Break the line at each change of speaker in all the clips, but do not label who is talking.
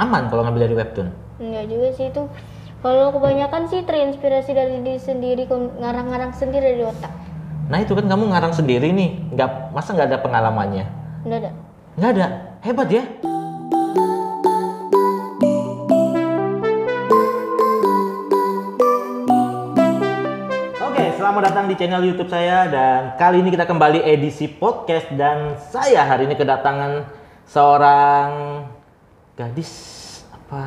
aman kalau ngambil dari webtoon.
Enggak juga sih itu. Kalau kebanyakan sih terinspirasi dari diri sendiri, ngarang-ngarang sendiri dari otak.
Nah itu kan kamu ngarang sendiri nih, nggak masa nggak ada pengalamannya?
Enggak ada.
Nggak ada, hebat ya. Oke, selamat datang di channel YouTube saya dan kali ini kita kembali edisi podcast dan saya hari ini kedatangan seorang gadis apa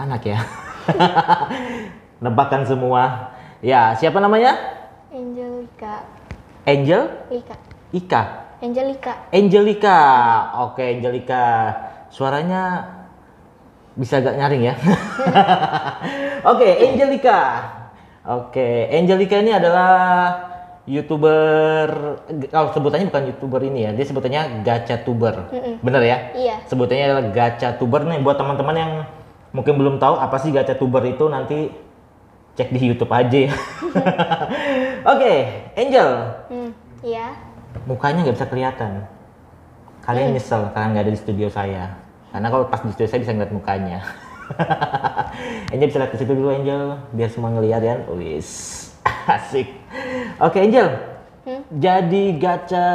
anak ya? Nebakan semua. Ya, siapa namanya?
Angelica.
Angel
Ika.
Ika.
Angelica.
Angelica. Oke, Angelica. Suaranya bisa agak nyaring ya. Oke, Angelica. Oke, Angelica ini adalah YouTuber kalau sebutannya bukan YouTuber ini ya, dia sebutannya gacha tuber. Bener ya?
Iya.
Sebutannya adalah gacha tuber nih buat teman-teman yang mungkin belum tahu apa sih gacha tuber itu nanti cek di YouTube aja ya. Oke, Angel,
Hmm. Iya.
mukanya nggak bisa kelihatan. Kalian nyesel karena nggak ada di studio saya. Karena kalau pas di studio saya bisa ngeliat mukanya. Angel bisa lihat ke situ dulu Angel, biar semua ngeliat ya. Wis, asik. Oke Angel,
Hmm?
jadi gacha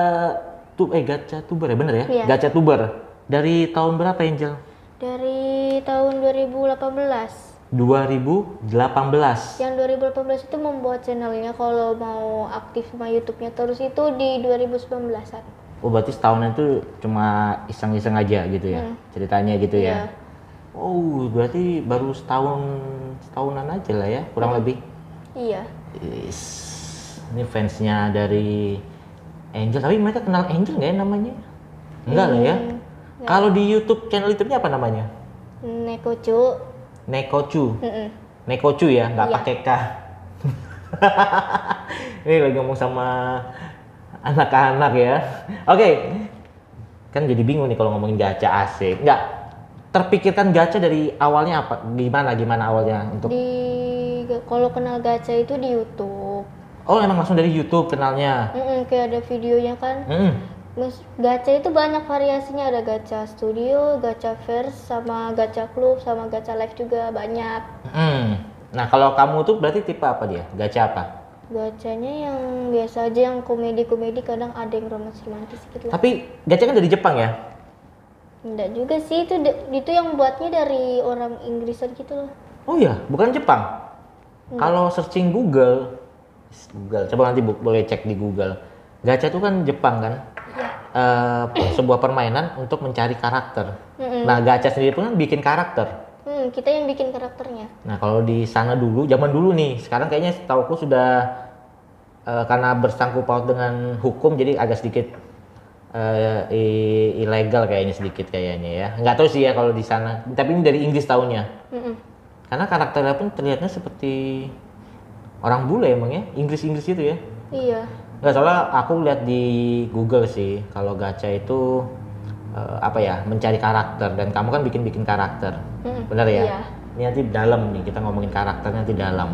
tu eh gacha tuber ya bener ya?
Iya.
Gacha tuber dari tahun berapa Angel?
Dari tahun 2018.
2018.
Yang 2018 itu membuat channelnya kalau mau aktif sama YouTube-nya terus itu di 2019-an.
Oh berarti setahun itu cuma iseng-iseng aja gitu ya? Ceritanya gitu ya?
Iya.
Oh, berarti baru setahun setahunan aja lah ya, kurang lebih.
Iya.
Is, ini fansnya dari Angel, tapi mereka kenal Angel nggak ya namanya? Enggak lah ya. Kalau di YouTube channel YouTube-nya apa namanya?
Nekocu.
Nekochu.
Mm-mm.
Nekochu ya, nggak
Iya.
pakai K. ini lagi ngomong sama anak-anak ya. Oke, kan jadi bingung nih kalau ngomongin gacha asik. Nggak terpikirkan gacha dari awalnya apa? Gimana gimana awalnya untuk?
Di kalau kenal gacha itu di YouTube.
Oh emang langsung dari YouTube kenalnya.
Mm-mm, kayak ada videonya kan.
Hmm.
Mas, gacha itu banyak variasinya ada gacha studio, gacha verse, sama gacha klub, sama gacha live juga banyak.
Hmm. Nah kalau kamu tuh berarti tipe apa dia? Gacha apa?
Gacanya yang biasa aja yang komedi-komedi kadang ada yang romantis-romantis gitu lah.
Tapi gacha kan dari Jepang ya?
Enggak juga sih itu itu yang buatnya dari orang Inggrisan gitu loh.
Oh iya, bukan Jepang. Kalau searching Google, Google, coba nanti bu- boleh cek di Google. Gacha itu kan Jepang kan?
Iya.
Eh, sebuah permainan untuk mencari karakter.
Mm-mm.
Nah, gacha sendiri pun kan bikin karakter.
Hmm, kita yang bikin karakternya.
Nah, kalau di sana dulu, zaman dulu nih, sekarang kayaknya setauku sudah eh, karena bersangkut paut dengan hukum, jadi agak sedikit eh, i- ilegal kayaknya sedikit kayaknya ya. Nggak tahu sih ya kalau di sana. Tapi ini dari Inggris tahunnya.
Mm-mm.
Karena karakternya pun terlihatnya seperti orang bule emang ya, Inggris-Inggris gitu ya.
Iya.
Nggak soalnya aku lihat di Google sih, kalau gacha itu eh, apa ya, mencari karakter dan kamu kan bikin-bikin karakter.
Mm-mm.
Benar ya?
Iya.
Ini nanti dalam nih, kita ngomongin karakternya nanti dalam.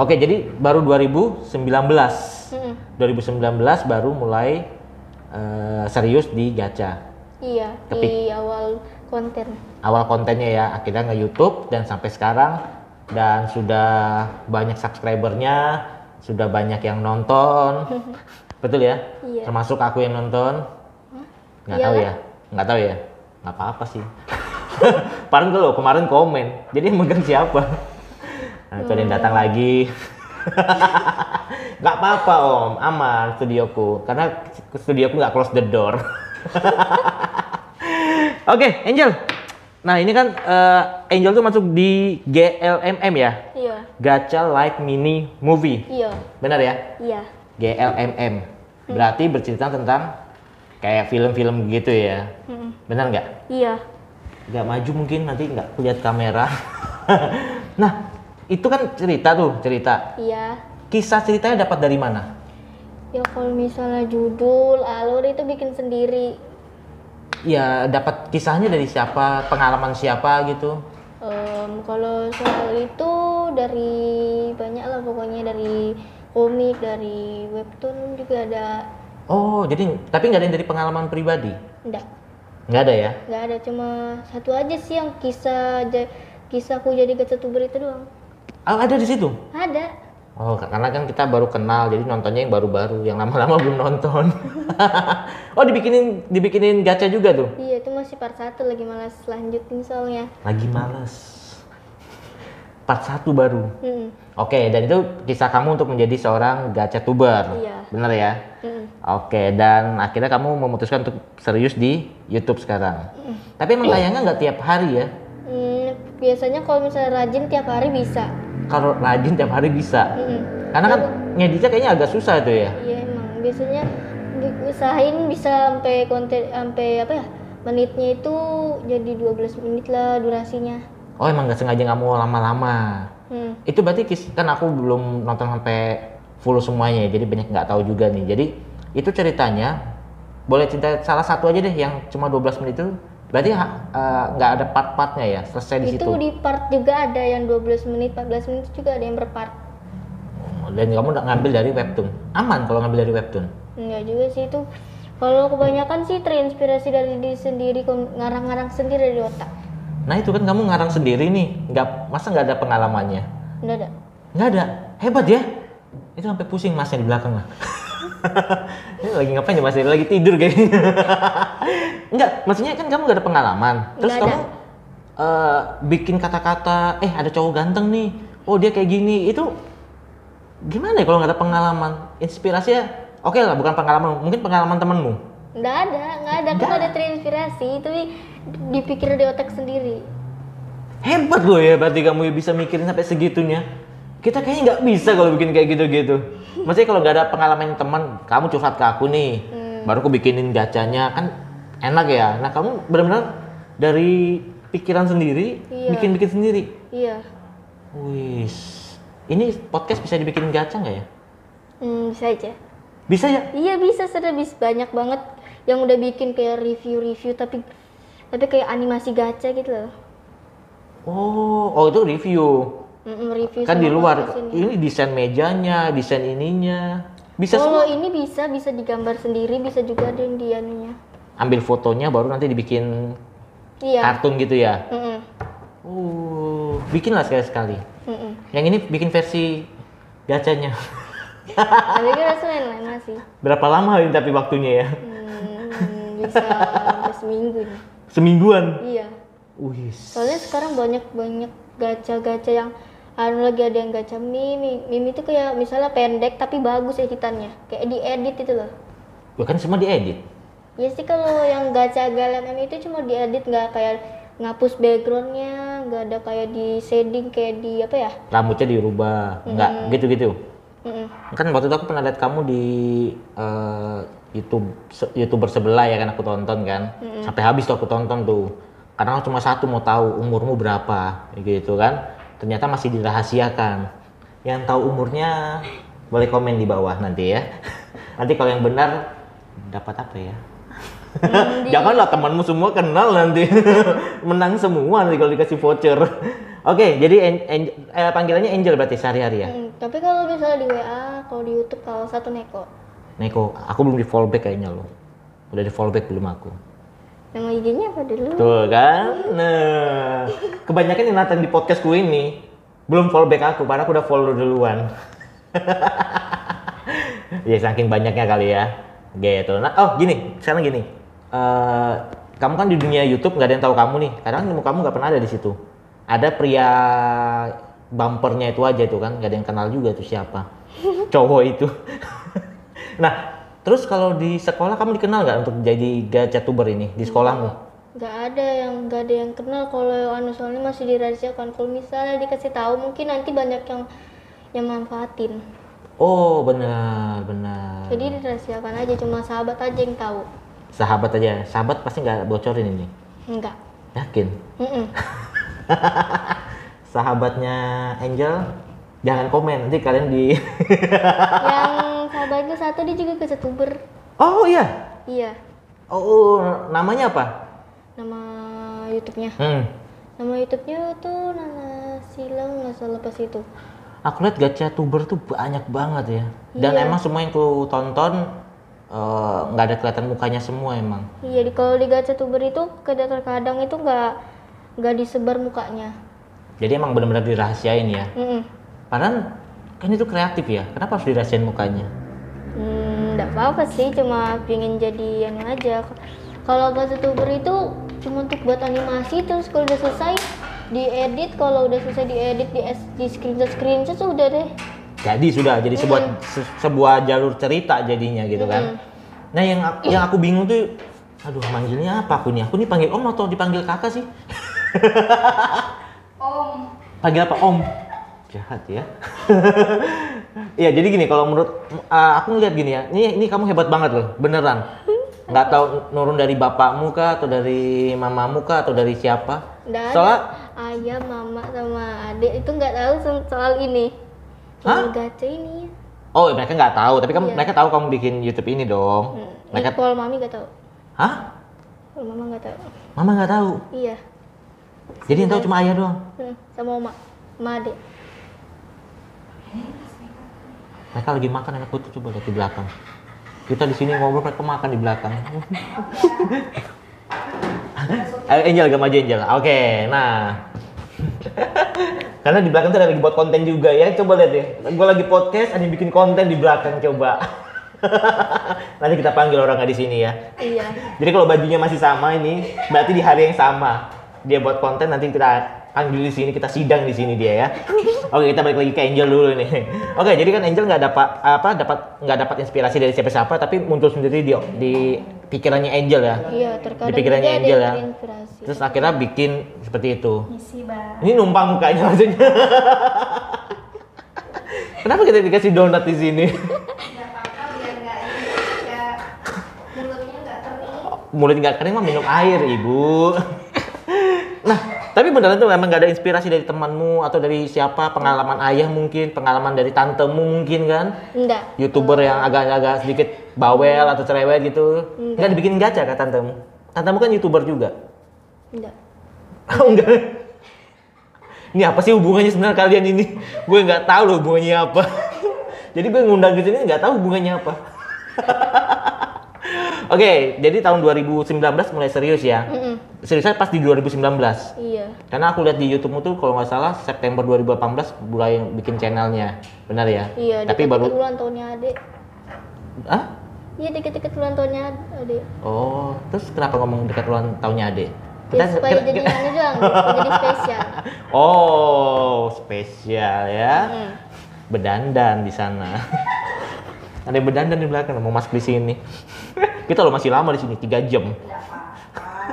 Oke, jadi baru 2019.
Mm-mm.
2019 baru mulai eh, serius di gacha.
Iya, di awal konten.
awal kontennya ya akhirnya nge YouTube dan sampai sekarang dan sudah banyak subscribernya sudah banyak yang nonton. Betul ya?
Iya.
termasuk aku yang nonton. Nggak
Iya
tahu
kan?
ya? Nggak tahu ya? Nggak apa-apa sih. Paling kalau kemarin komen jadi yang megang siapa? Nah, itu ada yang datang lagi. Nggak apa-apa om. Aman studioku. Karena studioku nggak close the door. Oke, Angel. Nah, ini kan eh, Angel tuh masuk di GLMM ya?
Iya.
Gacha Live Mini Movie.
Iya.
Benar ya?
Iya.
GLMM. Berarti bercerita tentang kayak film-film gitu ya.
Mm-mm.
Benar nggak?
Iya.
Nggak maju mungkin nanti nggak lihat kamera. nah, itu kan cerita tuh, cerita.
Iya.
Kisah ceritanya dapat dari mana?
Ya kalau misalnya judul, alur itu bikin sendiri.
Ya, dapat kisahnya dari siapa, pengalaman siapa gitu.
Em, kalau soal itu dari banyak lah pokoknya dari komik, dari webtoon juga ada.
Oh, jadi tapi nggak ada yang dari pengalaman pribadi?
Enggak.
Nggak ada ya?
nggak ada cuma satu aja sih yang kisah kisahku jadi tuber itu doang
Oh, ada di situ.
ada
Oh, karena kan kita baru kenal, jadi nontonnya yang baru-baru, yang lama-lama belum nonton. oh, dibikinin dibikinin gacha juga tuh.
iya itu masih part satu lagi malas lanjutin soalnya
Lagi males. Part satu baru.
Mm-mm.
Oke, dan itu kisah kamu untuk menjadi seorang gacha tuber.
Iya.
Bener ya?
Mm-mm.
Oke, dan akhirnya kamu memutuskan untuk serius di YouTube sekarang. Tapi emang tayangnya nggak tiap hari ya?
Hmm, biasanya kalau misalnya rajin tiap hari bisa
Kalau rajin tiap hari bisa.
Mm-mm.
Karena kan ngeditnya kayaknya agak susah tuh ya.
iya emang biasanya usahain bisa sampai konten sampai apa ya menitnya itu jadi 12 menit lah durasinya
Oh, emang nggak sengaja nggak mau lama-lama.
hmm.
Itu berarti kis- kan aku belum nonton sampai full semuanya, ya, jadi banyak nggak tahu juga nih. Jadi itu ceritanya boleh cerita salah satu aja deh yang cuma 12 menit itu. Berarti eh, nggak ada part-partnya ya, selesai di
itu
situ.
di part juga ada yang 12 menit 14 menit juga ada yang berpart
Dan kamu ngambil dari webtoon. Aman kalau ngambil dari webtoon.
enggak juga sih itu kalau kebanyakan sih terinspirasi dari diri sendiri ngarang-ngarang sendiri dari otak
Nah itu kan kamu ngarang sendiri nih, nggak masa nggak ada pengalamannya?
enggak ada
Nggak ada, hebat ya? Itu sampai pusing masnya di belakang lah. Ini lagi ngapain ya mas? Lagi tidur kayaknya. Enggak, maksudnya kan kamu nggak ada pengalaman. Terus
Nggak ada.
kamu eh, bikin kata-kata, eh ada cowok ganteng nih, oh dia kayak gini, itu gimana ya kalau nggak ada pengalaman? Inspirasinya, oke lah bukan pengalaman, mungkin pengalaman temenmu.
enggak ada enggak ada kan ada terinspirasi itu dipikir di otak sendiri
Hebat loh ya berarti kamu bisa mikirin sampai segitunya. Kita kayaknya nggak bisa kalau bikin kayak gitu-gitu. Maksudnya kalau nggak ada pengalaman teman, kamu curhat ke aku nih, baru aku bikinin gacanya kan enak ya. Nah kamu benar-benar dari pikiran sendiri,
Iya.
bikin-bikin sendiri.
iya
Wis, ini podcast bisa dibikin gacha nggak ya?
hmm, bisa aja
Bisa ya?
Iya bisa sudah bisa banyak banget yang udah bikin kayak review-review tapi tapi kayak animasi gacha gitu loh.
Oh, oh itu review.
Mm-mm, review
Kan di luar,
ini.
desain mejanya, desain ininya. Bisa
Kalau
semua.
ini bisa bisa digambar sendiri, bisa juga ada yang di anunya.
Ambil fotonya baru nanti dibikin
Iya.
kartun gitu ya.
Mm-mm,
Oh, bikinlah sekali-sekali.
mm-mm.
Yang ini bikin versi gacanya.
Tapi kan rasanya lain masih.
Berapa lama ini tapi waktunya ya?
Hmm, bisa sampai seminggu nih.
Semingguan.
Iya.
Wih.
Soalnya sekarang banyak banyak gacha-gacha yang anu lagi ada yang gacha mimi. Mimi itu kayak misalnya pendek tapi bagus editannya. Kayak diedit itu loh.
Ya kan semua diedit.
Ya sih kalau yang gacha GLMM itu cuma diedit nggak kayak ngapus backgroundnya, nggak ada kayak di shading kayak di apa ya?
Rambutnya dirubah. Enggak, gitu-gitu.
Mm-mm.
Kan waktu itu aku pernah lihat kamu di eh, YouTube YouTuber sebelah ya kan aku tonton kan. Sampai habis tuh aku tonton tuh. Karena aku cuma satu mau tahu umurmu berapa gitu kan. Ternyata masih dirahasiakan. Yang tahu umurnya boleh komen di bawah nanti ya. Nanti kalau yang benar dapat apa ya? Janganlah temanmu semua kenal nanti. Menang semua nanti kalau dikasih voucher. Oke, jadi en- en- eh, panggilannya Angel berarti sehari-hari ya?
Mm, tapi kalau misalnya di WA, kalau di YouTube kalau satu Neko.
Neko, aku belum di fallback kayaknya loh. Udah di fallback belum aku.
Nama IG-nya apa dulu?
Tuh kan? Nah, kebanyakan yang datang di podcastku ini belum fallback aku, padahal aku udah follow duluan. ya saking banyaknya kali ya. Gitu. Nah, oh gini, sekarang gini. Eh, kamu kan di dunia YouTube nggak ada yang tahu kamu nih. Kadang nemu kamu nggak pernah ada di situ. Ada pria bumpernya itu aja tuh kan, nggak ada yang kenal juga tuh siapa. Cowok itu. nah, terus kalau di sekolah kamu dikenal nggak untuk jadi gacha tuber ini di sekolahmu?
Nggak ada yang nggak ada yang kenal kalau anu soalnya masih dirahasiakan. Kalau misalnya dikasih tahu mungkin nanti banyak yang yang manfaatin.
Oh benar benar.
Jadi dirahasiakan aja cuma sahabat aja yang tahu.
Sahabat aja, sahabat pasti nggak bocorin ini.
Enggak.
Yakin?
Mm-mm.
Sahabatnya Angel, jangan komen nanti kalian di.
yang sahabatku satu dia juga ke youtuber.
oh iya.
Iya.
Oh namanya apa?
Nama YouTube-nya.
Hmm.
Nama YouTube-nya tuh Nana Silang nggak salah pas itu.
Aku lihat gacha tuber tuh banyak banget ya. Dan
Iya.
emang semua yang ku tonton eh, nggak ada kelihatan mukanya semua emang.
Iya, di kalau di gacha tuber itu kadang terkadang itu nggak nggak disebar mukanya.
Jadi emang benar-benar dirahasiain ya.
Mm-mm.
Padahal kan itu kreatif ya. Kenapa harus dirahasiain mukanya?
Apa-apa sih, cuma pengen jadi anu aja. Kalau gacha tuber itu cuma untuk buat animasi, terus kalau udah selesai diedit, kalau udah selesai diedit di, di screenshot screenshot sudah deh.
Jadi sudah jadi sebuah se- sebuah jalur cerita jadinya gitu kan. Nah yang ak- yang aku bingung tuh, aduh manggilnya apa aku nih? Aku nih panggil om atau dipanggil kakak sih?
Om.
Panggil apa om? Jahat ya. Iya jadi gini kalau menurut uh, aku ngeliat gini ya, ini ini kamu hebat banget loh, beneran. Nggak tahu nurun dari bapakmu kah atau dari mamamu kah atau dari siapa?
Nggak.
Soalnya
Ayah, mama, sama adik itu nggak tahu so- soal ini.
Hah?
Gacha ini.
oh mereka nggak tahu, tapi kamu
Iya.
mereka tahu kamu bikin YouTube ini dong.
Hmm.
Mereka,
kalau mami nggak tahu.
hah?
Kalau mama nggak tahu.
Mama nggak tahu.
Iya.
Jadi yang tahu cuma ayah doang.
Hmm, sama oma, sama adik.
Mereka lagi makan aku tuh coba lihat di belakang. Kita di sini ngobrol mereka makan di belakang. Ayo Angel gak maju Angel. Oke, nah. Karena di belakang tuh ada lagi buat konten juga ya. Coba lihat deh. Gue lagi podcast, ada yang bikin konten di belakang coba. Nanti kita panggil orang di sini ya.
Iya.
Jadi kalau bajunya masih sama ini, berarti di hari yang sama. Dia buat konten nanti kita panggil di sini, kita sidang di sini dia ya. Oke, kita balik lagi ke Angel dulu nih. Oke, jadi kan Angel nggak dapat apa dapat nggak dapat inspirasi dari siapa-siapa, tapi muncul sendiri di di pikirannya Angel ya.
Iya, terkadang
Di pikirannya Angel ya.
terinspirasi.
Terus akhirnya bikin seperti itu.
Misi bang.
Ini numpang mukanya maksudnya. Kenapa kita dikasih donat di sini?
Nggak apa-apa biar nggak ini mulutnya nggak kering.
mulut nggak kering mah minum air ibu nah tapi beneran tuh memang nggak ada inspirasi dari temanmu atau dari siapa? Pengalaman ayah mungkin pengalaman dari tantemu mungkin kan?
Enggak.
youtuber yang agak-agak sedikit bawel atau cerewet gitu. Nggak. Dibikin gacha kan tantemu? Tantemu kan youtuber juga?
Enggak.
oh enggak ini apa sih hubungannya sebenarnya kalian ini? Gue nggak tahu loh hubungannya apa. Jadi gue ngundang ke sini nggak tahu hubungannya apa Oke, jadi tahun 2019 mulai serius ya.
Mm-mm.
Seriusnya pas di 2019.
Iya.
Karena aku lihat di YouTube tuh kalau nggak salah September 2018 mulai bikin channelnya. Benar ya?
Iya,
Tapi baru
ulang tahunnya adik.
ah?
Iya, deket-deket ulang tahunnya adik.
Oh, terus kenapa ngomong dekat ulang tahunnya Ade?
Ya, supaya jadi anu doang, jadi spesial.
Oh, spesial ya.
Hmm.
Bedandan di sana. Ada yang bedandan di belakang, mau masuk di sini. Kita lo masih lama di sini, 3 jam.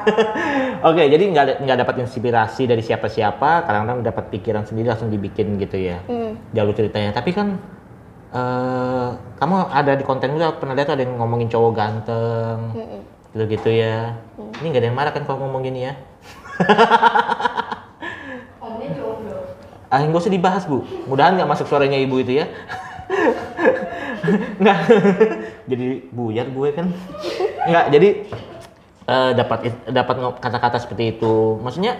Oke, jadi nggak nggak dapat inspirasi dari siapa-siapa, kadang-kadang dapat pikiran sendiri langsung dibikin gitu ya.
Hmm.
Jalur ceritanya. Tapi kan eh kamu ada di konten itu aku pernah lihat ada yang ngomongin cowok ganteng,
Mm-mm.
gitu gitu ya. Ini nggak ada yang marah kan kalau ngomong gini ya?
Omnya jomblo.
Ah, nggak usah dibahas bu. Mudahan nggak masuk suaranya ibu itu ya. Nggak. jadi buyar gue kan. Nggak. Jadi eh, dapat dapat kata-kata seperti itu. Maksudnya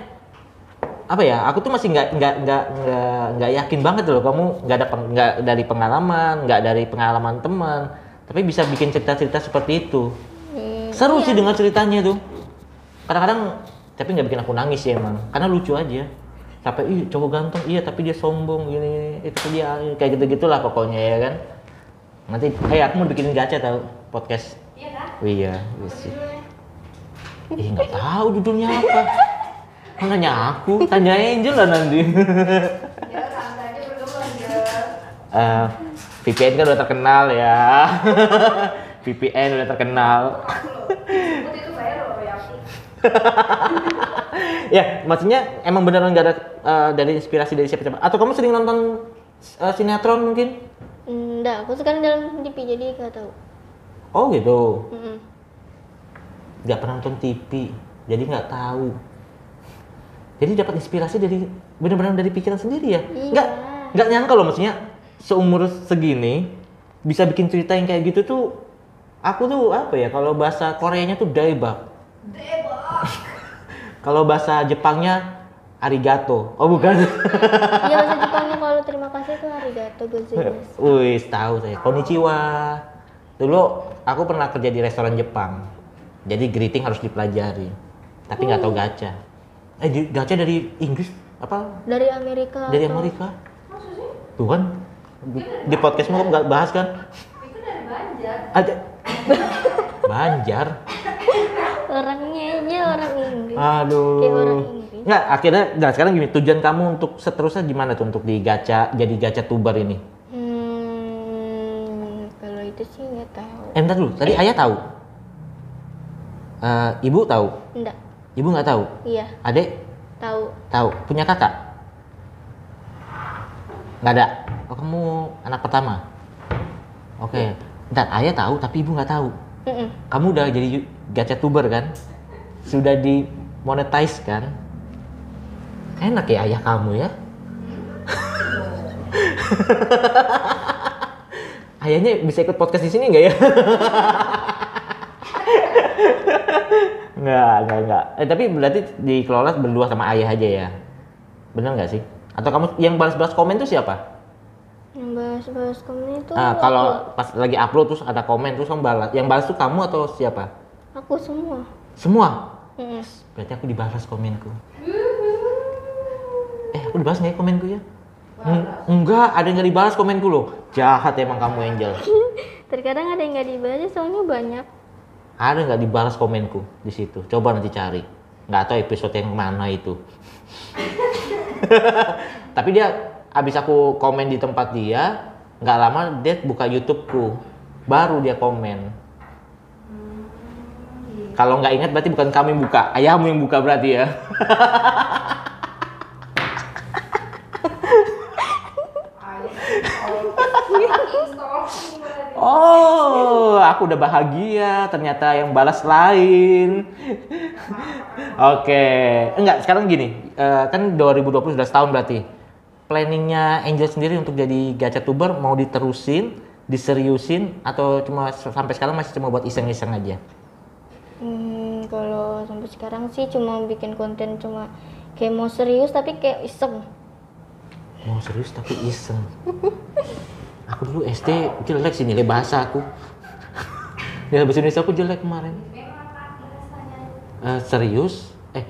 apa ya? Aku tuh masih nggak nggak nggak nggak nggak yakin banget loh. Kamu nggak ada peng- nggak dari pengalaman, nggak dari pengalaman teman, tapi bisa bikin cerita-cerita seperti itu.
Hmm.
Seru sih dengar ceritanya tuh. Kadang-kadang tapi nggak bikin aku nangis sih emang, karena lucu aja. Sampai ih cowok ganteng, iya tapi dia sombong gini, itu dia kayak gitu gitulah pokoknya ya kan. Nanti, hey aku mau bikinin gacha tau podcast.
Iya kan?
Oh, iya, iya sih. Ih nggak tahu judulnya apa. Kok nanya aku, tanya Angel lah nanti.
Ya Angel.
Eh, VPN kan udah terkenal ya. VPN udah terkenal.
Itu bayar loh royalti.
ya, maksudnya emang beneran gak ada eh, dari inspirasi dari siapa-siapa? Atau kamu sering nonton eh, sinetron mungkin?
Enggak, aku sekarang dalam TV jadi nggak tahu.
Oh gitu.
Mm-mm.
Gak pernah nonton TV, jadi nggak tahu. Jadi dapat inspirasi dari bener-bener dari pikiran sendiri ya?
Iya.
Nggak nggak nyangka loh maksudnya seumur segini bisa bikin cerita yang kayak gitu tuh aku tuh apa ya kalau bahasa Koreanya tuh daebak. Kalau bahasa Jepangnya arigato. Oh bukan.
Iya bahasa Jepangnya kalau terima kasih itu arigato gozaimasu.
Wih, tahu saya. Konnichiwa. Dulu aku pernah kerja di restoran Jepang. Jadi greeting harus dipelajari. Tapi nggak tahu gacha. Eh, di- gacha dari Inggris apa?
Dari Amerika.
Dari
atau-
Amerika. Tuh kan. Di, di podcastmu kamu nggak bahas kan?
Itu dari Banjar.
Ada. Banjar. Aduh.
Kayak orang Inggris.
Nggak, akhirnya, nah sekarang gini, tujuan kamu untuk seterusnya gimana tuh untuk di gacha, jadi gacha tuber ini?
Hmm, kalau itu sih nggak tahu.
Eh, bentar dulu, tadi ayah tahu? Eh, ibu tahu?
Enggak.
Ibu nggak tahu?
Iya,
Adek
tahu.
tahu? Punya kakak? Nggak ada? Oh, kamu anak pertama? Oke, bentar, ayah tahu tapi ibu nggak tahu.
Mm-mm.
Kamu udah jadi gacha tuber kan? Sudah di monetize kan? Enak ya ayah kamu ya? Ayahnya bisa ikut podcast di sini nggak ya? Nggak, nggak, nggak. Eh tapi berarti dikelola berdua sama ayah aja ya? Bener nggak sih? Atau kamu yang balas-balas komen tuh siapa?
Yang bahas-bahas kamu itu
Ah,
aku,
kalau pas lagi upload terus ada komen terus kamu balas. Yang balas tuh kamu atau siapa?
aku semua.
Semua?
Mm-mm.
Berarti aku dibalas komenku. Eh, aku dibalas nggak ya komenku ya? Eng- enggak, ada yang nggak dibalas komenku loh. Jahat emang kamu Angel.
Terkadang ada yang nggak dibaca soalnya banyak.
Ada nggak dibalas komenku di situ? Coba nanti cari. Nggak tahu episode yang mana itu. Tapi dia abis aku komen di tempat dia, nggak lama dia buka YouTubeku, baru dia komen. Kalau nggak ingat berarti bukan kami yang buka, ayahmu yang buka berarti ya. Oh, aku udah bahagia. Ternyata yang balas lain. Oke, enggak. Sekarang gini, eh, kan 2020 sudah setahun berarti. Planningnya Angel sendiri untuk jadi gacha tuber mau diterusin, diseriusin, atau cuma sampai sekarang masih cuma buat iseng-iseng aja?
Hmm, kalau sampai sekarang sih cuma bikin konten cuma kayak mau serius tapi kayak iseng.
Mau serius tapi iseng. Aku dulu SD jelek sih nilai bahasa aku. nilai bahasa Indonesia aku jelek kemarin. Eh, serius, eh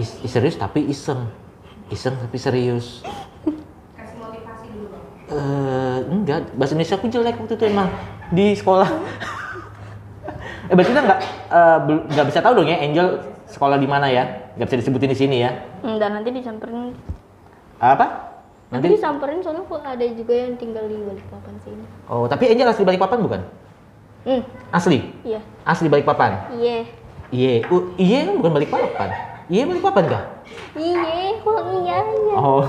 is- is- serius tapi iseng, iseng tapi serius.
Kasih motivasi dulu.
Eh enggak, bahasa Indonesia aku jelek waktu itu emang di sekolah. Eh berarti kita nggak eh, nggak bisa tahu dong ya Angel sekolah di mana ya? Nggak bisa disebutin di sini ya?
Hmm, Dan nanti disamperin.
Apa?
Nanti
Nanti?
disamperin soalnya kok ada juga yang tinggal di Balikpapan sini.
Oh tapi Angel asli Balikpapan bukan?
Hmm,
Asli?
iya.
Asli Balikpapan?
Iya.
Iya, uh, iya kan bukan Balikpapan. Iya Balikpapan kah?
Iya, kok iya iya.
Oh.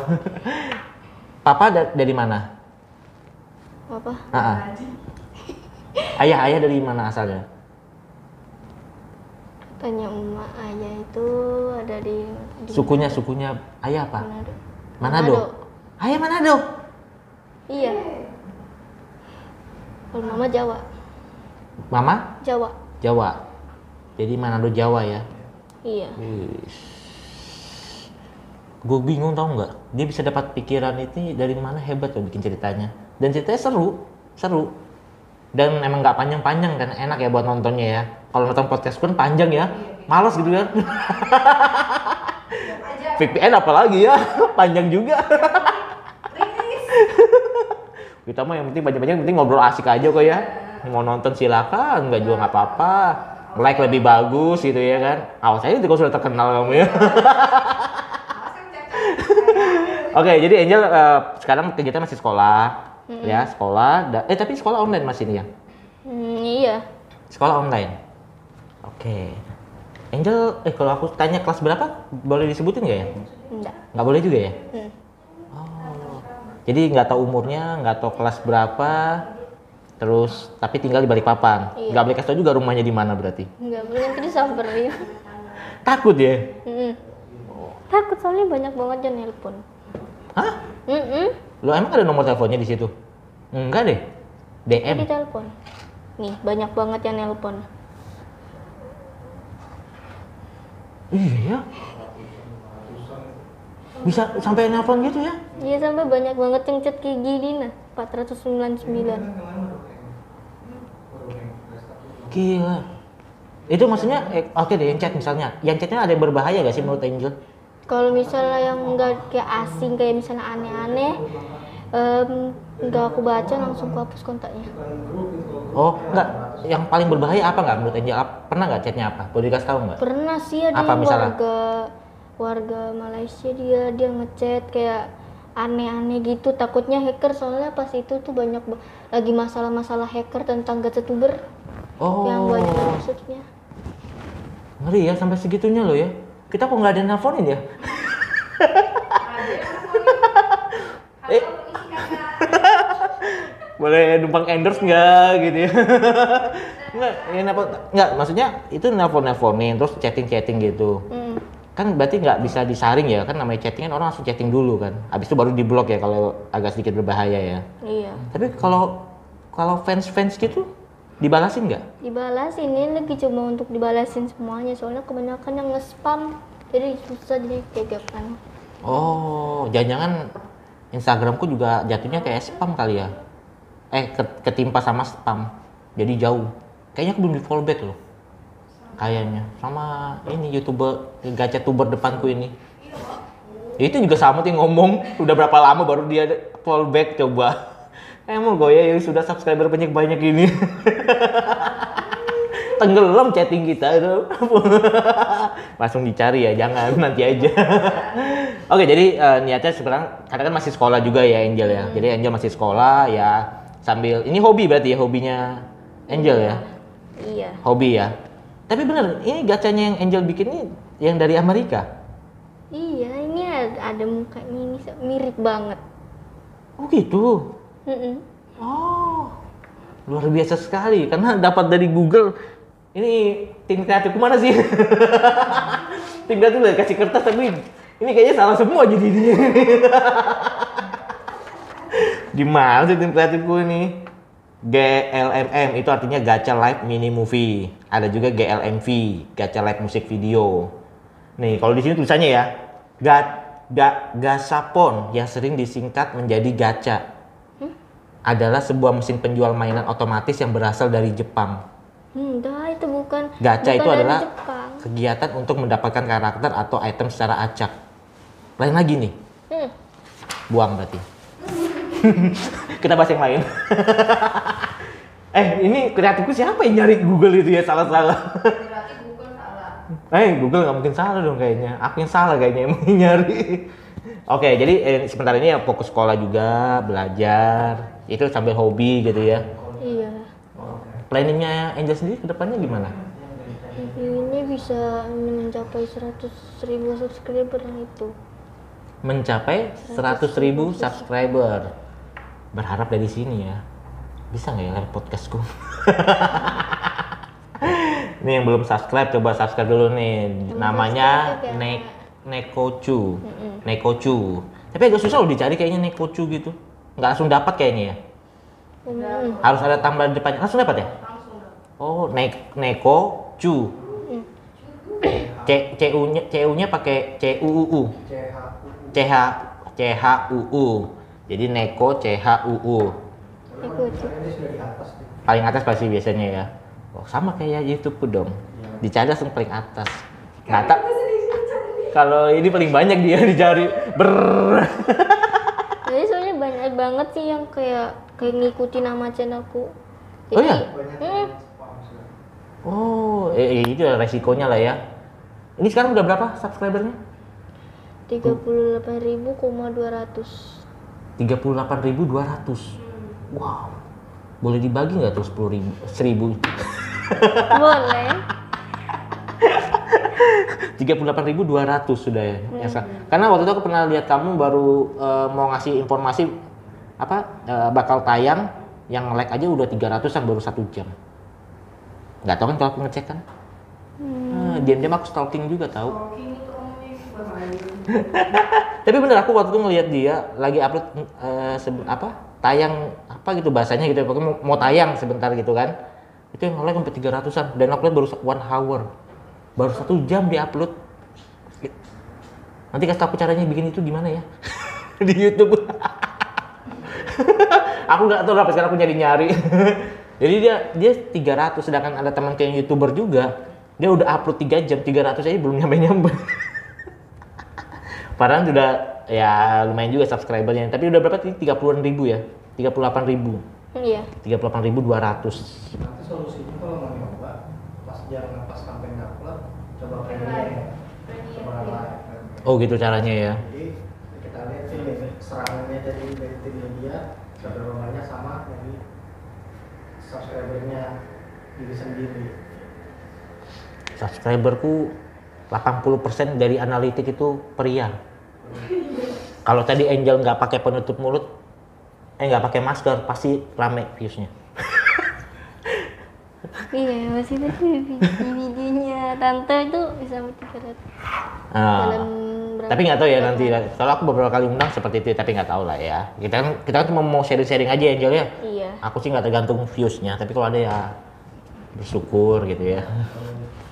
Papa da- dari mana?
Apa?
Ah, ah. Ayah ayah dari mana asalnya?
Tanya emak ayah itu ada di, di
Sukunya sukunya ayah apa?
Manado.
Manado. Ayah Manado.
Iya. Kalau mama Jawa.
Mama
Jawa.
Jawa. Jadi Manado Jawa ya.
Iya.
Gue bingung tau nggak? Dia bisa dapat pikiran itu dari mana hebat loh bikin ceritanya. Dan ceritanya seru, seru. Dan emang nggak panjang-panjang kan, enak ya buat nontonnya ya. Kalau nonton podcast kan panjang ya, malas gitu kan. VPN apalagi ya, panjang juga. Kita mah yang penting banyak-banyak, yang penting ngobrol asik aja kok ya. Mau nonton silakan, nggak juga nggak apa-apa. Like lebih bagus gitu ya kan. Awas aja kalau sudah terkenal kamu ya. Oke, jadi Angel eh, sekarang kegiatan masih sekolah, ya sekolah. Eh tapi sekolah online masih nih ya?
Hmm, iya.
Sekolah online. Oke. Angel, eh kalau aku tanya kelas berapa, boleh disebutin nggak ya?
Enggak.
Nggak boleh juga ya?
Hmm.
Oh. Jadi nggak tahu umurnya, nggak tahu kelas berapa, terus tapi tinggal di Balikpapan.
Iya.
Nggak boleh kasih tahu juga rumahnya di mana berarti.
Enggak boleh nanti disamperin.
Takut ya?
Mm-mm. Takut soalnya banyak banget yang nelpon.
Hah?
Mm-mm.
Lo emang ada nomor teleponnya di situ? Enggak deh. DM.
Di telepon. Nih, banyak banget yang nelpon.
Iya. Bisa sampai nelpon gitu ya?
Iya sampai banyak banget yang chat kayak gini nah. 499.
Gila. Itu maksudnya, eh, oke deh yang chat misalnya. Yang chatnya ada yang berbahaya gak sih menurut Angel?
Kalau misalnya yang enggak kayak asing kayak misalnya aneh-aneh nggak aku baca langsung aku hapus kontaknya.
Oh, enggak. Yang paling berbahaya apa nggak menurut Angel? Pernah nggak chatnya apa? Boleh dikasih tahu nggak?
Pernah sih ada
Apa misalnya?
warga warga Malaysia dia dia ngechat kayak aneh-aneh gitu takutnya hacker soalnya pas itu tuh banyak ba- lagi masalah-masalah hacker tentang gacetuber
Oh,
yang banyak maksudnya
ngeri ya sampai segitunya loh ya. Kita kok nggak ada nelfonin ya? eh, boleh numpang endorse nggak gitu ya? Nggak, ya nelfon, nggak, maksudnya itu nelfon nelfonin terus chatting chatting gitu.
Hmm.
Kan berarti nggak bisa disaring ya kan namanya chatting kan orang langsung chatting dulu kan. Habis itu baru diblok ya kalau agak sedikit berbahaya ya.
iya
Tapi kalau kalau fans fans gitu dibalasin nggak?
dibalas ini lagi cuma untuk dibalasin semuanya soalnya kebanyakan yang nge-spam jadi susah jadi kayak kan
Oh, jangan-jangan Instagramku juga jatuhnya kayak spam kali ya? Eh, ke- ketimpa sama spam. Jadi jauh. Kayaknya aku belum di follow back loh. Kayaknya. Sama ini youtuber, gacha tuber depanku ini. Itu juga sama tuh yang ngomong. Udah berapa lama baru dia follow back coba. Emang gue ya yang sudah subscriber banyak-banyak ini. Tenggelam chatting kita itu. Langsung dicari ya, jangan nanti aja. Oke, jadi eh, niatnya sekarang karena kan masih sekolah juga ya Angel ya. Jadi Angel masih sekolah ya sambil ini hobi berarti ya hobinya Angel ya.
iya
Hobi ya. Tapi bener, ini gacanya yang Angel bikin ini yang dari Amerika.
iya ini ada, ada mukanya ini mirip banget
Oh gitu.
Mm-mm.
Oh, luar biasa sekali karena dapat dari Google. Ini tim kreatifku mana sih? tim kreatif udah kasih kertas tapi ini kayaknya salah semua jadi dia. Gimana sih tim kreatifku ini? GLMM itu artinya Gacha Live Mini Movie. Ada juga GLMV, Gacha Live Music Video. Nih, kalau di sini tulisannya ya, ga, ga, Gasapon yang sering disingkat menjadi gacha adalah sebuah mesin penjual mainan otomatis yang berasal dari Jepang.
enggak itu bukan
Gacha
bukan
itu
dari
adalah
Jepang.
kegiatan untuk mendapatkan karakter atau item secara acak. Lain lagi nih,
Hmm.
buang berarti. Kita bahas yang lain. eh, ini kreatifku siapa yang nyari Google itu ya salah-salah?
Berarti Google salah.
Eh, Google nggak mungkin salah dong kayaknya. Aku yang salah kayaknya emang yang nyari. Oke, jadi eh, sebentar ini ya fokus sekolah juga, belajar. Itu sambil hobi gitu ya.
iya
Planningnya Angel sendiri ke depannya gimana?
ini bisa mencapai 100 ribu subscriber itu
Mencapai 100.000 subscriber. Berharap dari sini ya. Bisa nggak ya live podcastku? nih yang belum subscribe coba subscribe dulu nih. Namanya
subscribe ya.
Nek Nekocu. Nekocu. Tapi agak susah loh dicari kayaknya Nekocu gitu. Nggak langsung dapat kayaknya ya.
Hmm.
Harus ada tambahan depannya. Langsung dapat ya? Oh, Nek Neko Cu. C C U nya C U nya pakai C U U U. C H C H U U. Jadi Neko C H U U. Paling atas pasti biasanya ya. Oh, sama kayak YouTube dong. Dicari langsung paling atas. Nggak tak. Kalau ini paling banyak dia dicari. Ber.
Jadi banyak banget sih yang kayak kayak ngikuti nama channelku
Oh iya?
hmm,
Oh, eh, eh, itu resikonya lah ya. Ini sekarang udah berapa subscribernya?
38.200
38.200. Wow. Boleh dibagi nggak tuh 10 ribu, 1000?
boleh
38.200 sudah ya. ya, Sa. Karena waktu itu aku pernah lihat kamu baru eh, mau ngasih informasi apa eh, bakal tayang yang like aja udah 300-an baru satu jam. Nggak tahu kan kalau aku ngecek kan? Ah, diam-diam aku stalking juga tahu.
Itu.
Tapi bener aku waktu itu ngelihat dia lagi upload sebe- apa tayang apa gitu bahasanya gitu pokoknya mau, mau tayang sebentar gitu kan itu yang like sampai 300an dan upload baru one hour baru satu jam di upload nanti kasih aku caranya bikin itu gimana ya di YouTube aku nggak tahu sampai sekarang aku nyari nyari Jadi dia dia 300 sedangkan ada teman kayak YouTuber juga. Dia udah upload 3 jam 300 aja belum nyampe-nyampe. Padahal sudah ya lumayan juga subscribernya, tapi udah berapa tadi 30-an ribu ya? 38 ribu.
Iya.
38 ribu 200.
Nanti solusinya kalau mau nyoba pas jangan pas kampanye upload coba premium coba live
Oh gitu caranya ya.
jadi kita lihat sih limit serangannya dari dari tim media seberapa banyak sama dari subscribernya diri sendiri
Subscriberku 80% dari analitik itu pria. Kalau tadi Angel nggak pakai penutup mulut, eh nggak pakai masker, pasti rame viewsnya.
Iya, masih tadi di tante itu bisa 300
Ah.
dalam?
Tapi nggak tahu ya nanti. Kalau aku beberapa kali undang seperti itu, tapi nggak tahu lah ya. Kita kan kita kan cuma mau sharing-sharing aja Angel ya.
Iya.
Aku sih nggak tergantung viewsnya, tapi kalau ada ya bersyukur gitu ya.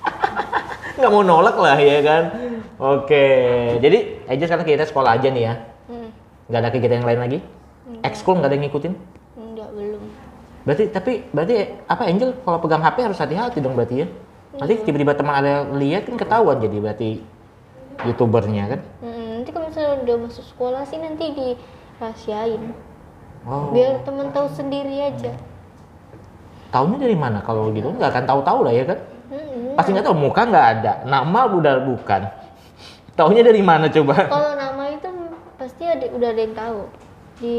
nggak mau nolak lah ya kan. Oke, jadi Angel sekarang kita sekolah aja nih ya.
Hmm.
Nggak ada kegiatan yang lain lagi? Ekskul nggak ada yang ngikutin?
Enggak belum.
Berarti tapi berarti apa Angel kalau pegang HP harus hati-hati dong berarti ya. Nanti tiba-tiba teman ada lihat kan ketahuan jadi berarti youtubernya kan.
Hmm, nanti kalau misalnya udah masuk sekolah sih nanti dirahasiain.
Oh.
Biar teman tahu sendiri aja.
Tahunya dari mana kalau gitu nggak akan tahu-tahu lah ya kan.
Hmm.
Pasti nggak tahu muka nggak ada, nama udah bukan. Tahunya dari mana coba?
Kalau nama itu pasti ada, udah ada yang tahu. Di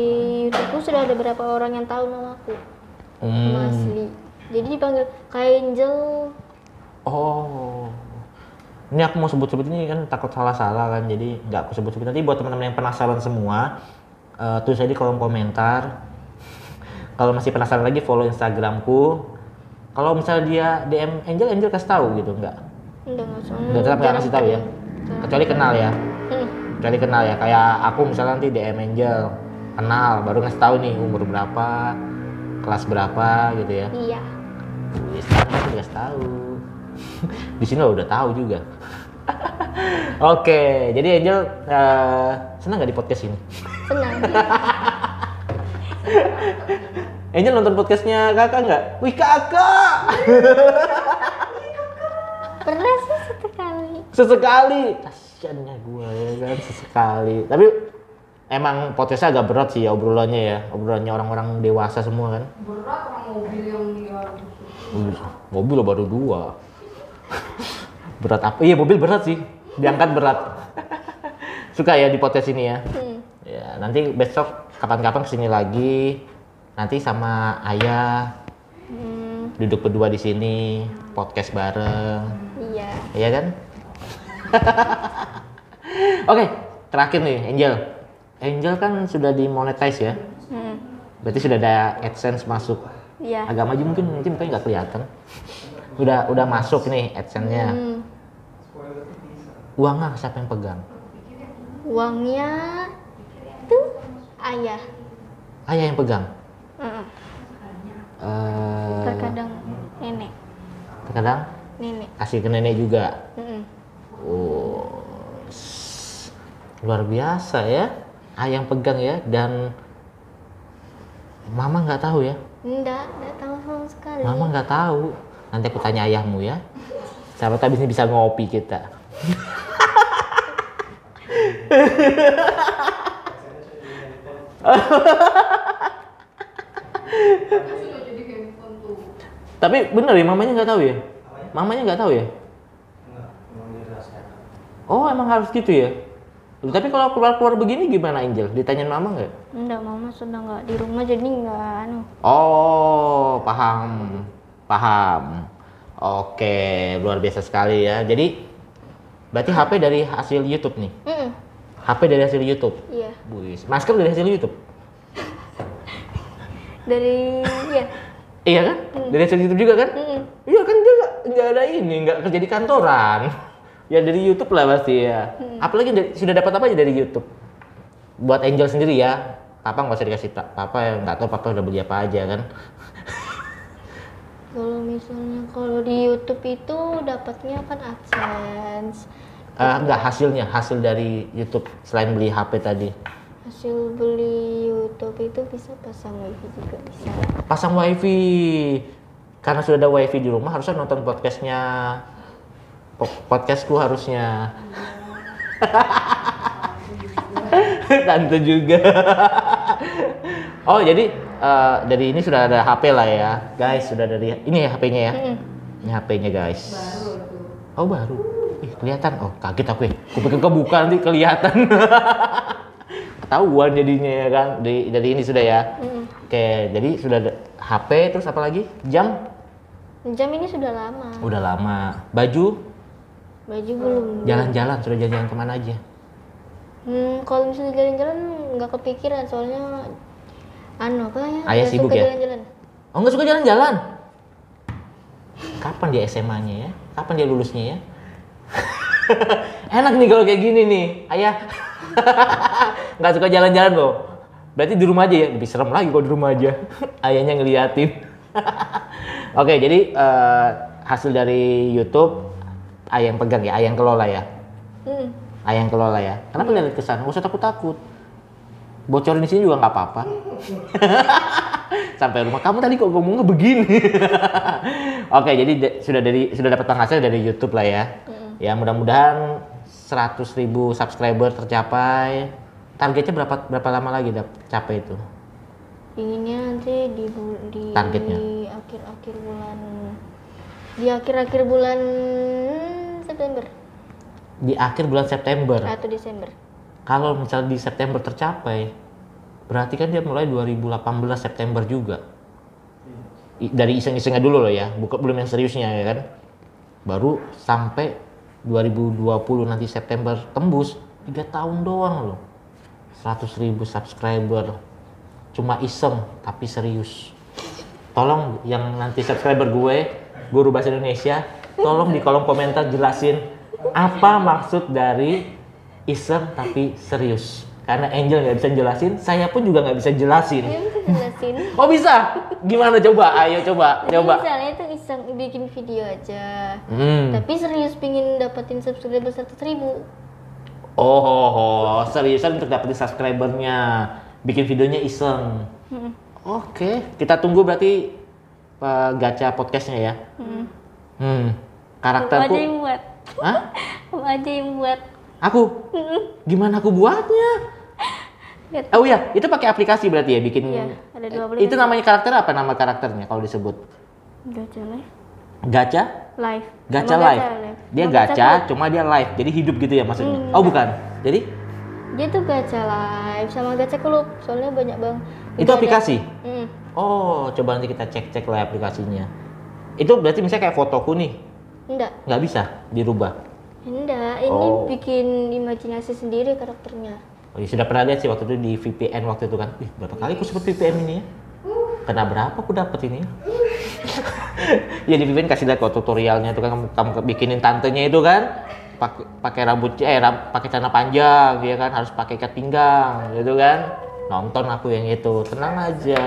YouTubeku sudah ada beberapa orang yang tahu namaku.
Hmm.
Nama asli. Jadi dipanggil Kak Angel.
Oh. Ini aku mau sebut-sebut ini kan takut salah-salah kan, jadi nggak aku sebut-sebut. Nanti buat teman-teman yang penasaran semua, eh, tulis aja di kolom komentar. Kalau masih penasaran lagi follow Instagramku. Kalau misalnya dia DM Angel, Angel kasih tahu gitu nggak?
Enggak nggak
Nggak tetap nggak kasih tahu ya? Kecuali kenal ya.
Hmm.
Kecuali kenal ya. Kayak aku misalnya nanti DM Angel, kenal, baru ngasih tahu nih umur berapa, kelas berapa gitu ya.
Iya.
Ya, sekarang aku dikasih tahu. Di sini lo udah tahu juga. Oke, jadi Angel eh, senang nggak di podcast ini?
Senang.
Angel nonton podcastnya kakak nggak? Wih kakak!
Pernah sih satu kali.
Sesekali. Kasiannya gue ya kan sesekali. Tapi emang podcastnya agak berat sih ya obrolannya ya. Obrolannya orang-orang dewasa semua kan.
berat orang mobil yang dia
Mobil baru dua. berat apa? Iya mobil berat sih. Diangkat berat. Suka ya di podcast ini ya.
Hmm.
Ya nanti besok kapan-kapan ke sini lagi. Nanti sama ayah
Hmm,
duduk berdua di sini podcast bareng.
iya.
Iya kan? Oke, terakhir nih Angel. Angel kan sudah dimonetize ya.
Hmm.
Berarti sudah ada AdSense masuk.
Iya.
Agak maju mungkin nanti mukanya nggak kelihatan. Udah udah masuk nih AdSense-nya.
Hmm.
Uangnya siapa yang pegang?
Uangnya tuh ayah.
Ayah yang pegang.
Heeh.
Eh,
Terkadang nenek.
terkadang
Nenek.
kasih ke nenek juga.
Mm-mm.
Oh, s- luar biasa ya. Ayah yang pegang ya dan Mama nggak tahu ya.
Enggak, enggak tahu sama sekali.
Mama nggak tahu. Nanti aku tanya ayahmu ya. Siapa tahu bisa bisa ngopi kita. Tapi bener ya mamanya nggak tahu ya. Mamanya nggak tahu ya. Oh emang harus gitu ya. Tapi kalau keluar-keluar begini gimana Angel? Ditanyain mama nggak?
Enggak, mama sudah enggak di rumah jadi enggak anu.
Oh, paham. Paham. Oke, luar biasa sekali ya. Jadi berarti HP dari hasil YouTube nih.
Mm-mm.
HP dari hasil YouTube.
Iya.
Buis. Masker dari hasil YouTube.
Dari iya.
Iya kan? Dari hasil YouTube juga kan?
Mm-mm.
Iya kan dia nggak- ada ini, nggak kerja di kantoran. Ya dari YouTube lah pasti ya. Apalagi dari- sudah dapat apa aja dari YouTube? Buat Angel sendiri ya. Papa nggak usah dikasih tak. Papa ya nggak tahu Papa udah beli apa aja kan.
Kalau misalnya kalau di YouTube itu dapatnya kan AdSense.
Eh, enggak hasilnya, hasil dari YouTube selain beli HP tadi.
Hasil beli YouTube itu bisa pasang wifi juga bisa.
Pasang wifi. Karena sudah ada wifi di rumah harusnya nonton podcastnya. Po- Podcastku harusnya. Tante juga. oh jadi eh, dari ini sudah ada HP lah ya, guys. Sudah dari ini ya HP-nya ya.
Mm-mm.
Ini HP-nya guys. Oh baru. Ih kelihatan. Oh kaget aku ya. Kupikir kebuka nanti kelihatan. Ketahuan jadinya ya kan. Dari dari ini sudah ya.
Mm-mm.
Oke, jadi sudah ada HP terus apa lagi? Jam?
Jam ini sudah lama.
Udah lama. Baju?
Baju belum.
Jalan-jalan sudah jalan-jalan ke mana aja?
Hmm, kalau misalnya jalan-jalan nggak kepikiran soalnya anu apa ya?
Ayah sibuk ya?
Jalan-jalan.
Oh nggak suka jalan-jalan? Kapan dia SMA-nya ya? Kapan dia lulusnya ya? Enak nih kalau kayak gini nih, ayah. nggak suka jalan-jalan loh. Berarti di rumah aja ya? Lebih serem lagi kalau di rumah aja. Ayahnya ngeliatin. Oke, jadi eh, hasil dari YouTube ayah yang pegang ya, ayah yang kelola ya.
Hmm.
Ayah yang kelola ya. Kenapa lihat ke sana? Nggak usah takut-takut. Bocorin di sini juga nggak apa-apa. Sampai rumah kamu tadi kok ngomongnya begini. Oke, jadi sudah dari sudah dapat penghasil dari YouTube lah ya. Ya mudah-mudahan 100.000 subscriber tercapai. Targetnya berapa berapa lama lagi dap capai itu?
Inginnya nanti di di
Targetnya?
akhir-akhir bulan di akhir-akhir bulan September
Di akhir bulan September.
atau Desember.
Kalau misalnya di September tercapai, berarti kan dia mulai 2018 September juga. I- Dari iseng-isengnya dulu loh ya, bukan belum yang seriusnya ya kan. Baru sampai 2020 nanti September tembus 3 tahun doang loh. 100 ribu subscriber. Cuma iseng tapi serius. Tolong yang nanti subscriber gue, guru bahasa Indonesia, tolong di kolom komentar jelasin apa maksud dari iseng tapi serius. Karena Angel nggak bisa jelasin, saya pun juga nggak bisa jelasin.
Bisa jelasin.
Oh bisa? Gimana coba? Ayo coba,
Jadi
coba.
misalnya itu iseng bikin video aja.
Hmm.
Tapi serius pingin dapetin subscriber 100 ribu.
Oh, oh, oh, seriusan untuk dapetin subscribernya. Bikin videonya iseng.
Hmm.
Oke, kita tunggu berarti eh, gacha podcastnya ya.
Hmm.
Hmm.
Apa aja
Karakterku.
yang buat?
Hah?
Aja yang buat?
Aku? Gimana aku buatnya? Oh iya, itu pakai aplikasi berarti ya bikin.
Iya, ada dua
Itu namanya karakter apa nama karakternya kalau disebut?
Gacha live.
Gacha?
Live.
Gacha live. Dia gacha,
klub.
cuma dia live. Jadi hidup gitu ya maksudnya.
Hmm,
oh, bukan. Jadi
Dia tuh gacha live sama gacha klub. Soalnya banyak bang.
itu
Udah ada-
aplikasi.
Hmm.
Oh, coba nanti kita cek-cek lah aplikasinya. Itu berarti misalnya kayak fotoku nih,
Enggak.
nggak bisa dirubah.
Enggak, ini
Oh.
bikin imajinasi sendiri karakternya.
Oh, iya, sudah pernah lihat sih waktu itu di VPN waktu itu kan. Ih, berapa kali aku sebut VPN ini ya? Kena berapa aku dapet ini ya? ya di VPN kasih lihat kok tutorialnya itu kan kamu, kamu bikinin tantenya itu kan pakai pakai rambut eh pakai celana panjang ya kan harus pakai ikat pinggang gitu kan nonton aku yang itu tenang aja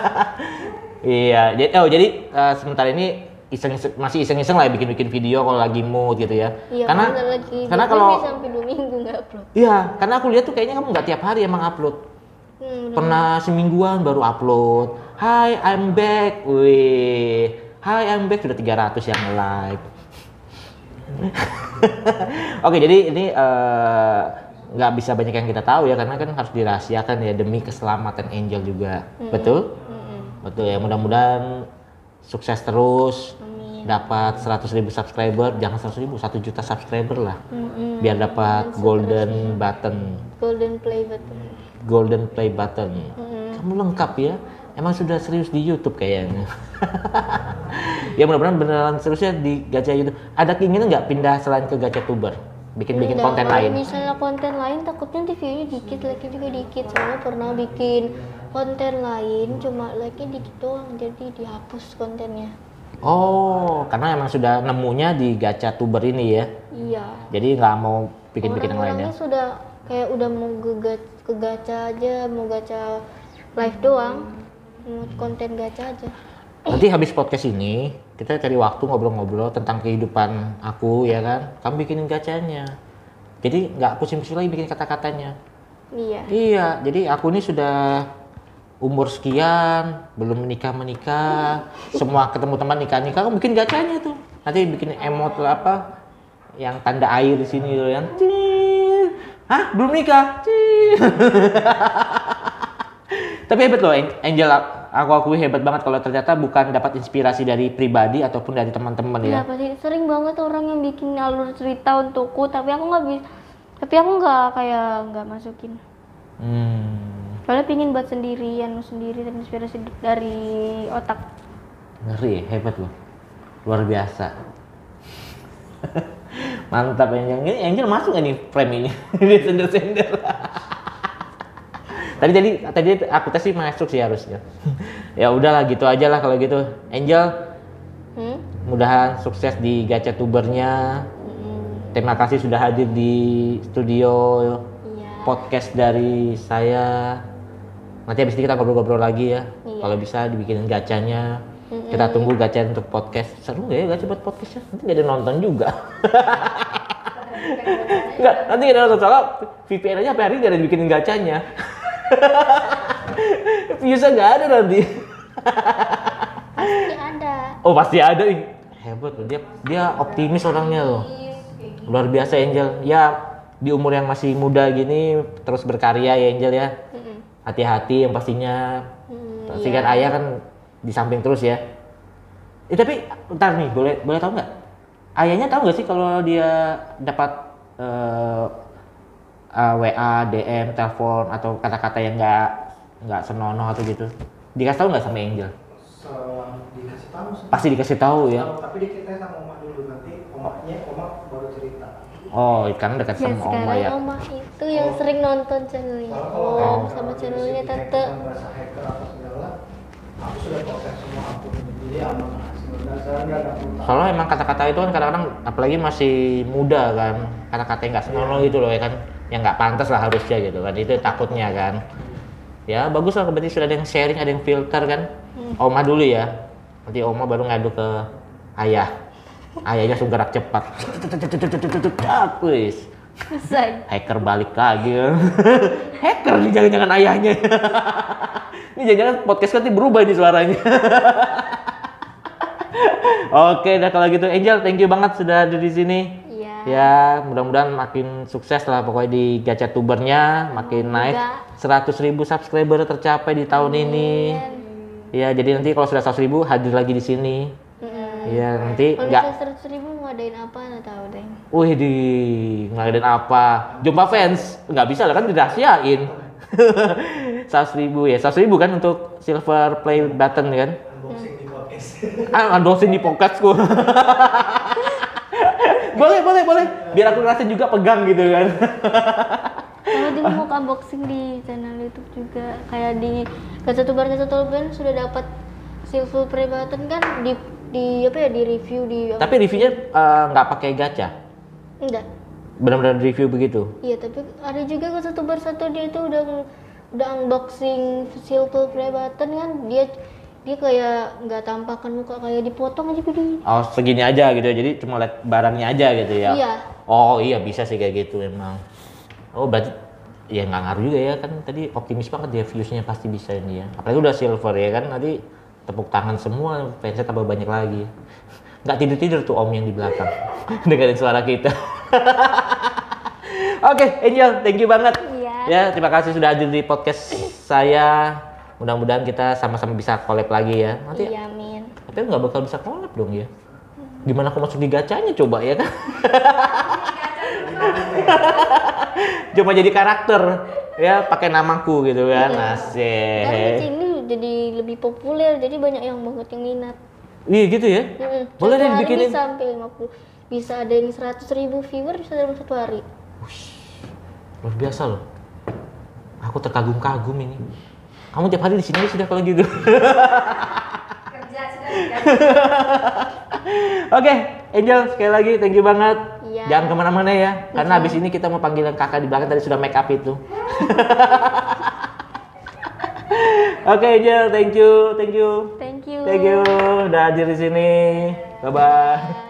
iya jadi oh jadi eh, sementara ini iseng, masih iseng-iseng lah ya bikin-bikin video kalau lagi mood gitu ya
Iya,
karena
lagi.
karena kalau
sampai dua minggu nggak upload.
Iya, karena aku lihat tuh kayaknya kamu nggak tiap hari emang upload.
Hmm,
Pernah semingguan baru upload. Hai, I'm back. Wih. Hai, I'm back sudah 300 yang like. Oke, jadi ini eh, nggak bisa banyak yang kita tahu ya karena kan harus dirahasiakan ya demi keselamatan Angel juga. Betul?
Mm-mm.
Betul ya. Mudah-mudahan sukses terus.
Amin.
Dapat 100.000 subscriber, jangan 100.000, 1 juta subscriber lah.
Mm-mm.
Biar dapat golden button.
Golden play button.
golden play button.
Mm-mm.
Kamu lengkap ya. Emang sudah serius di YouTube kayaknya. ya mudah-mudahan beneran seriusnya di gacha YouTube. Ada keinginan nggak pindah selain ke gacha tuber? Bikin-bikin
Enggak,
konten lain.
Misalnya konten lain takutnya view-nya dikit, like juga dikit. Soalnya pernah bikin konten lain cuma like-nya dikit doang, jadi dihapus kontennya.
Oh, karena emang sudah nemunya di gacha tuber ini ya.
Iya.
Jadi nggak mau bikin-bikin yang lain ya.
Sudah kayak udah mau ke gacha aja, mau gacha live doang, mau konten gacha aja.
Nanti habis podcast ini kita cari waktu ngobrol-ngobrol tentang kehidupan aku ya kan. Kamu bikinin gacanya. Jadi nggak pusing-pusing lagi bikin kata-katanya.
Iya.
Iya, jadi aku ini sudah umur sekian, belum menikah menikah, semua ketemu teman nikah nikah, aku bikin gacanya tuh. Nanti bikin emot lah apa, yang tanda air di sini loh, yang cing. Hah, belum nikah? Tapi hebat loh, Ang- Angel. Aku akui hebat banget kalau ternyata bukan dapat inspirasi dari pribadi ataupun dari teman-teman ya.
Iya pasti sering banget orang yang bikin alur cerita untukku, tapi aku nggak bisa. Tapi aku nggak kayak nggak masukin.
Hmm,
Soalnya pingin buat sendirian sendiri dan inspirasi dari otak.
ngeri, hebat loh, luar biasa. Mantap Angel. Ini Angel masuk nggak nih frame ini? Dia sender-sender. Tadi tadi tadi aku tes sih masuk sih harusnya. ya udahlah gitu aja lah kalau gitu. Angel,
Hmm?
mudahan sukses di gacha tubernya.
Mm-mm.
Terima kasih sudah hadir di studio
Iya.
podcast dari saya. Nanti habis ini kita ngobrol-ngobrol lagi ya.
Iya.
Kalau bisa dibikinin gacanya. Kita tunggu gacha untuk podcast. Seru nggak ya gacha buat podcast ya? Nanti ada nonton juga. Enggak, nanti ada nonton soalnya VPN aja sampai hari ini nggak ada dibikinin gacanya. Viewsnya nggak ada nanti.
Pasti ada.
Oh pasti ada. Hebat loh dia dia optimis orangnya loh. Luar biasa Angel. Ya di umur yang masih muda gini terus berkarya ya Angel ya. Hati-hati yang pastinya. Pasti kan ayah kan di samping terus ya. Eh tapi ntar nih boleh boleh tahu nggak? Ayahnya tahu nggak sih kalau dia dapat eh, eh, WA, DM, telepon atau kata-kata yang nggak nggak senonoh atau gitu? Dikasih tahu nggak sama Angel?
Dikasih tahu sih.
Pasti dikasih tahu ya.
Tahu, tapi diceritain sama oma dulu nanti omanya oma baru cerita.
Oh, karena dekat
Ya
sama Oma ya.
Oma itu yang sering nonton channelnya Om
kalau
sama channelnya Tante.
hacker, bahasa hacker apa segala, aku sudah proses semua jadi aman
Soalnya emang kata-kata itu kan kadang-kadang apalagi masih muda kan, kata-kata yang nggak senonoh gitu loh ya kan, yang nggak pantas lah harusnya gitu kan, itu takutnya kan. Ya bagus lah berarti sudah ada yang sharing, ada yang filter kan. Oma dulu ya, nanti Oma baru ngadu ke ayah. Ayahnya langsung gerak cepat. Wis. Hacker balik lagi. Hacker nih jangan-jangan ayahnya. ini jangan-jangan podcast nanti berubah nih suaranya. Oke, dah kalau gitu Angel, thank you banget sudah ada di sini.
Iya.
Ya, mudah-mudahan makin sukses lah pokoknya di gacha tubernya, makin naik. 100.000 ribu subscriber tercapai di tahun ini. Ya, jadi nanti kalau sudah 100.000 ribu hadir lagi di sini.
Mm-mm.
Ya, nanti
Kalau
nggak
seratus ribu ngadain apa nggak tahu deh.
Wih di ngadain apa? Jumpa fans nggak bisa lah kan dirahasiain. Seratus ribu ya, seratus ribu kan untuk silver play button kan?
unboxing di podcast.
Ah, unboxing di podcastku. Boleh, boleh, boleh. Biar aku ngerasain juga pegang gitu kan.
Kalau juga mau unboxing di channel YouTube juga kayak di Gacha Tubar Gacha Tubar sudah dapat silver button kan di di apa ya di review di
Tapi reviewnya eh, nggak pakai gacha,
enggak
benar-benar review begitu.
Iya tapi ada juga Gacha Tubar satu dia itu udah udah unboxing silver button kan dia dia kayak nggak tampakkan muka kayak dipotong aja video
Oh segini aja gitu, jadi cuma lihat barangnya aja gitu ya.
Iya.
Oh iya bisa sih kayak gitu emang. Oh berarti ya nggak ngaruh juga ya kan tadi optimis banget dia viewsnya pasti bisa ini ya. Apalagi udah silver ya kan nanti tepuk tangan semua fansnya tambah banyak lagi. Nggak tidur tidur tuh om yang di belakang dengerin suara kita. Oke Angel, thank you banget.
Iya.
Ya terima kasih sudah hadir di podcast saya. Mudah-mudahan kita sama-sama bisa collab lagi ya. Nanti
iya min
tapi nggak bakal bisa collab dong ya. Gimana aku masuk di gacanya coba ya kan? Cuma jadi karakter ya pakai namaku gitu kan.
Karena
Asik.
ini jadi lebih populer jadi banyak yang banget yang minat
Iya gitu ya.
Mm-mm.
Boleh deh
hari
dibikinin.
bisa sampai 50 bisa ada yang 100 ribu viewer bisa dalam satu hari
Luar biasa loh. Aku terkagum-kagum ini. Kamu tiap hari di sini sudah kalau gitu.
kerja sudah kerja.
Oke, Angel sekali lagi thank you banget.
Iya.
Jangan ke mana-mana ya, karena habis ini kita mau panggil kakak di belakang tadi sudah make up itu. Oke Angel, thank you, thank you,
thank you
thank you, udah hadir di sini. Bye bye.
Bye.